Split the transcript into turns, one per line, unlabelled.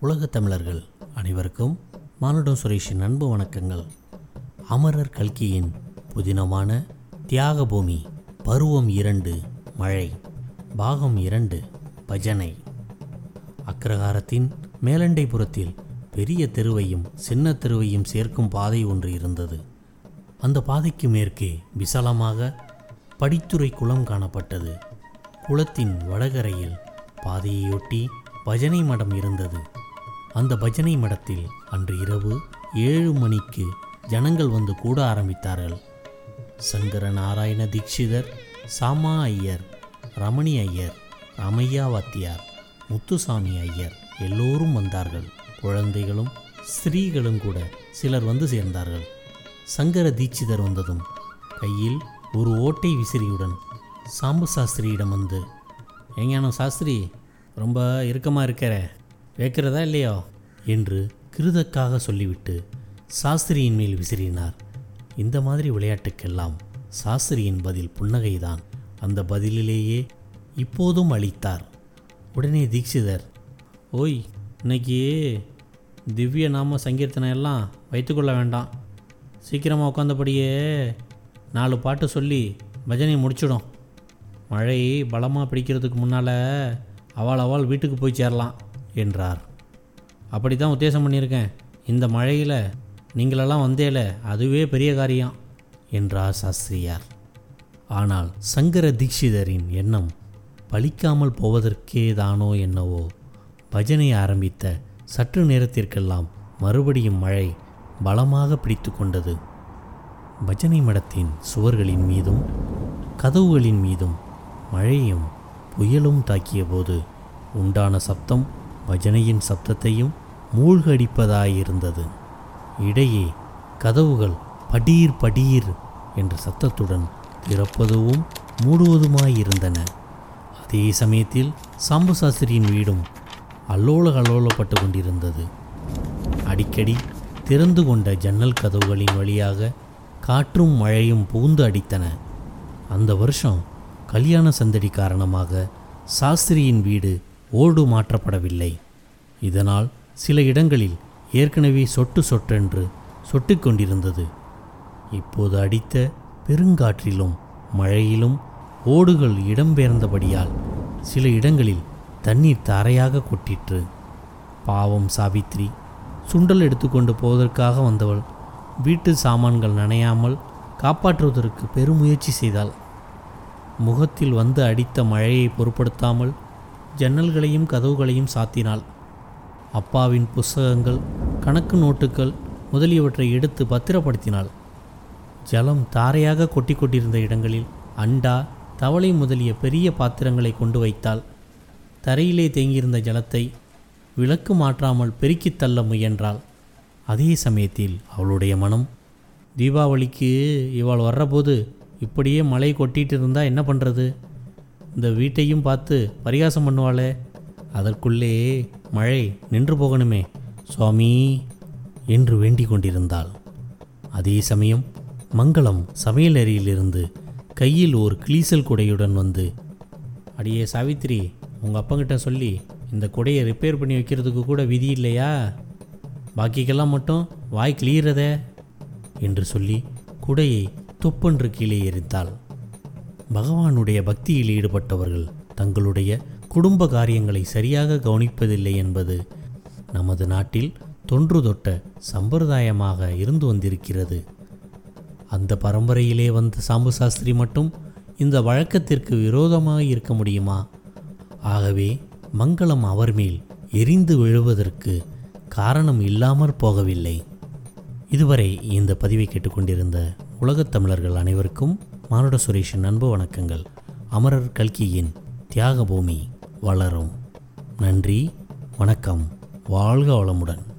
உலகத் தமிழர்கள் அனைவருக்கும் மானுடம் சுரேஷின் அன்பு வணக்கங்கள். அமரர் கல்கியின் புதினமான தியாகபூமி பருவம் இரண்டு மழை பாகம் இரண்டு பஜனை. அக்ரகாரத்தின் மேலண்டைபுரத்தில் பெரிய தெருவையும் சின்ன தெருவையும் சேர்க்கும் பாதை ஒன்று இருந்தது. அந்த பாதைக்கு மேற்கே விசாலமாக படித்துறை குளம் காணப்பட்டது. குளத்தின் வடகரையில் பாதையையொட்டி பஜனை மடம் இருந்தது. அந்த பஜனை மடத்தில் அன்று இரவு ஏழு மணிக்கு ஜனங்கள் வந்து கூட ஆரம்பித்தார்கள். சங்கர நாராயண தீட்சிதர் சாமா ஐயர் ரமணி ஐயர் ராமையா வாத்தியார் முத்துசாமி ஐயர் எல்லோரும் வந்தார்கள். குழந்தைகளும் ஸ்திரீகளும் கூட சிலர் வந்து சேர்ந்தார்கள். சங்கர தீட்சிதர் வந்ததும் கையில் ஒரு ஓட்டை விசிறியுடன் சாம்பு சாஸ்திரியிடம் வந்து ஏங்கானோ சாஸ்திரி ரொம்ப இறுக்கமாக இருக்கிற. வைக்கிறதா இல்லையோ? என்று கிருதக்காக சொல்லிவிட்டு சாஸ்திரியின் மேல் விசிறினார். இந்த மாதிரி விளையாட்டுக்கெல்லாம் சாஸ்திரியின் பதில் புன்னகைதான். அந்த பதிலிலேயே இப்போதும் அளித்தார். உடனே தீக்ஷிதர் ஓய் இன்னைக்கு திவ்ய நாம சங்கீர்த்தனை எல்லாம் வைத்துக்கொள்ள வேண்டாம். சீக்கிரமாக உட்காந்தபடியே நாலு பாட்டு சொல்லி பஜனை முடிச்சிடும். மழை பலமாக பிடிக்கிறதுக்கு முன்னால் அவள் அவள் வீட்டுக்கு போய் சேரலாம். என்றார். அப்படி தான் உத்தேசம் பண்ணியிருக்கேன். இந்த மழையில் நீங்களெல்லாம் வந்தேல அதுவே பெரிய காரியம் என்றார் சாஸ்திரியார். ஆனால் சங்கர தீட்சிதரின் எண்ணம் பலிக்காமல் போவதற்கே தானோ என்னவோ பஜனை ஆரம்பித்த சற்று நேரத்திற்கெல்லாம் மறுபடியும் மழை பலமாக பிடித்து கொண்டது. பஜனை மடத்தின் சுவர்களின் மீதும் கதவுகளின் மீதும் மழையும் புயலும் தாக்கிய போது உண்டான சப்தம் பஜனையின் சப்தத்தையும் மூழ்கடிப்பதாயிருந்தது. இடையே கதவுகள் படீர் படீர் என்ற சத்தத்துடன் திறப்பதுவும் மூடுவதுமாயிருந்தன. அதே சமயத்தில் சாம்பு சாஸ்திரியின் வீடும் அல்லோல கல்லோலப்பட்டு கொண்டிருந்தது. அடிக்கடி திறந்து கொண்ட ஜன்னல் கதவுகளின் வழியாக காற்றும் மழையும் புகுந்து அடித்தன. அந்த வருஷம் கல்யாண சந்தடி காரணமாக சாஸ்திரியின் வீடு ஓடு மாற்றப்படவில்லை. இதனால் சில இடங்களில் ஏற்கனவே சொட்டு சொட்டென்று சொட்டு கொண்டிருந்தது. இப்போது அடித்த பெருங்காற்றிலும் மழையிலும் ஓடுகள் இடம்பெயர்ந்தபடியால் சில இடங்களில் தண்ணீர் தரையாக கொட்டிற்று. பாவம் சாவித்ரி சுண்டல் எடுத்துக்கொண்டு போவதற்காக வந்தவள் வீட்டு சாமான்கள் நனையாமல் காப்பாற்றுவதற்கு பெருமுயற்சி செய்தாள். முகத்தில் வந்து அடித்த மழையை பொருட்படுத்தாமல் ஜன்னல்களையும் கதவுகளையும் சாத்தினாள். அப்பாவின் புஸ்தகங்கள் கணக்கு நோட்டுகள் முதலியவற்றை எடுத்து பத்திரப்படுத்தினாள். ஜலம் தாரையாக கொட்டி கொண்டிருந்த இடங்களில் அண்டா தவளை முதலிய பெரிய பாத்திரங்களை கொண்டு வைத்தாள். தரையிலே தேங்கியிருந்த ஜலத்தை விளக்கு மாற்றாமல் பெருக்கித் தள்ள முயன்றாள். அதே சமயத்தில் அவளுடைய மனம் தீபாவளிக்கு இவள் வர்றபோது இப்படியே மழை கொட்டிகிட்டு இருந்தால் என்ன பண்ணுறது இந்த வீட்டையும் பார்த்து பரிகாசம் பண்ணுவாளே. அதற்குள்ளே மழை நின்று போகணுமே சுவாமி என்று வேண்டிக் கொண்டிருந்தாள். அதே சமயம் மங்களம் சமையல் அறையிலிருந்து கையில் ஒரு கிளீசல் குடையுடன் வந்து அடியே சாவித்திரி உங்கள் அப்பங்கிட்ட சொல்லி இந்த குடையை ரிப்பேர் பண்ணி வைக்கிறதுக்கு கூட விதி இல்லையா? பாக்கிக்கெல்லாம் மட்டும் வாய் கிளியிறதே என்று சொல்லி குடையை துப்பென்று கீழே எரித்தாள். பகவானுடைய பக்தியில் ஈடுபட்டவர்கள் தங்களுடைய குடும்ப காரியங்களை சரியாக கவனிப்பதில்லை என்பது நமது நாட்டில் தொன்று தொட்ட சம்பிரதாயமாக இருந்து வந்திருக்கிறது. அந்த பரம்பரையிலே வந்த சாம்பு சாஸ்திரி மட்டும் இந்த வழக்கத்திற்கு விரோதமாக இருக்க முடியுமா? ஆகவே மங்களம் அவர் மேல் எரிந்து விழுவதற்கு காரணம் இல்லாமற் போகவில்லை. இதுவரை இந்த பதிவை கேட்டுக்கொண்டிருந்த உலகத் தமிழர்கள் அனைவருக்கும் மானுட சுரேஷின் அன்பு வணக்கங்கள். அமரர் கல்கியின் தியாகபூமி வளரும். நன்றி வணக்கம் வாழ்க வளமுடன்.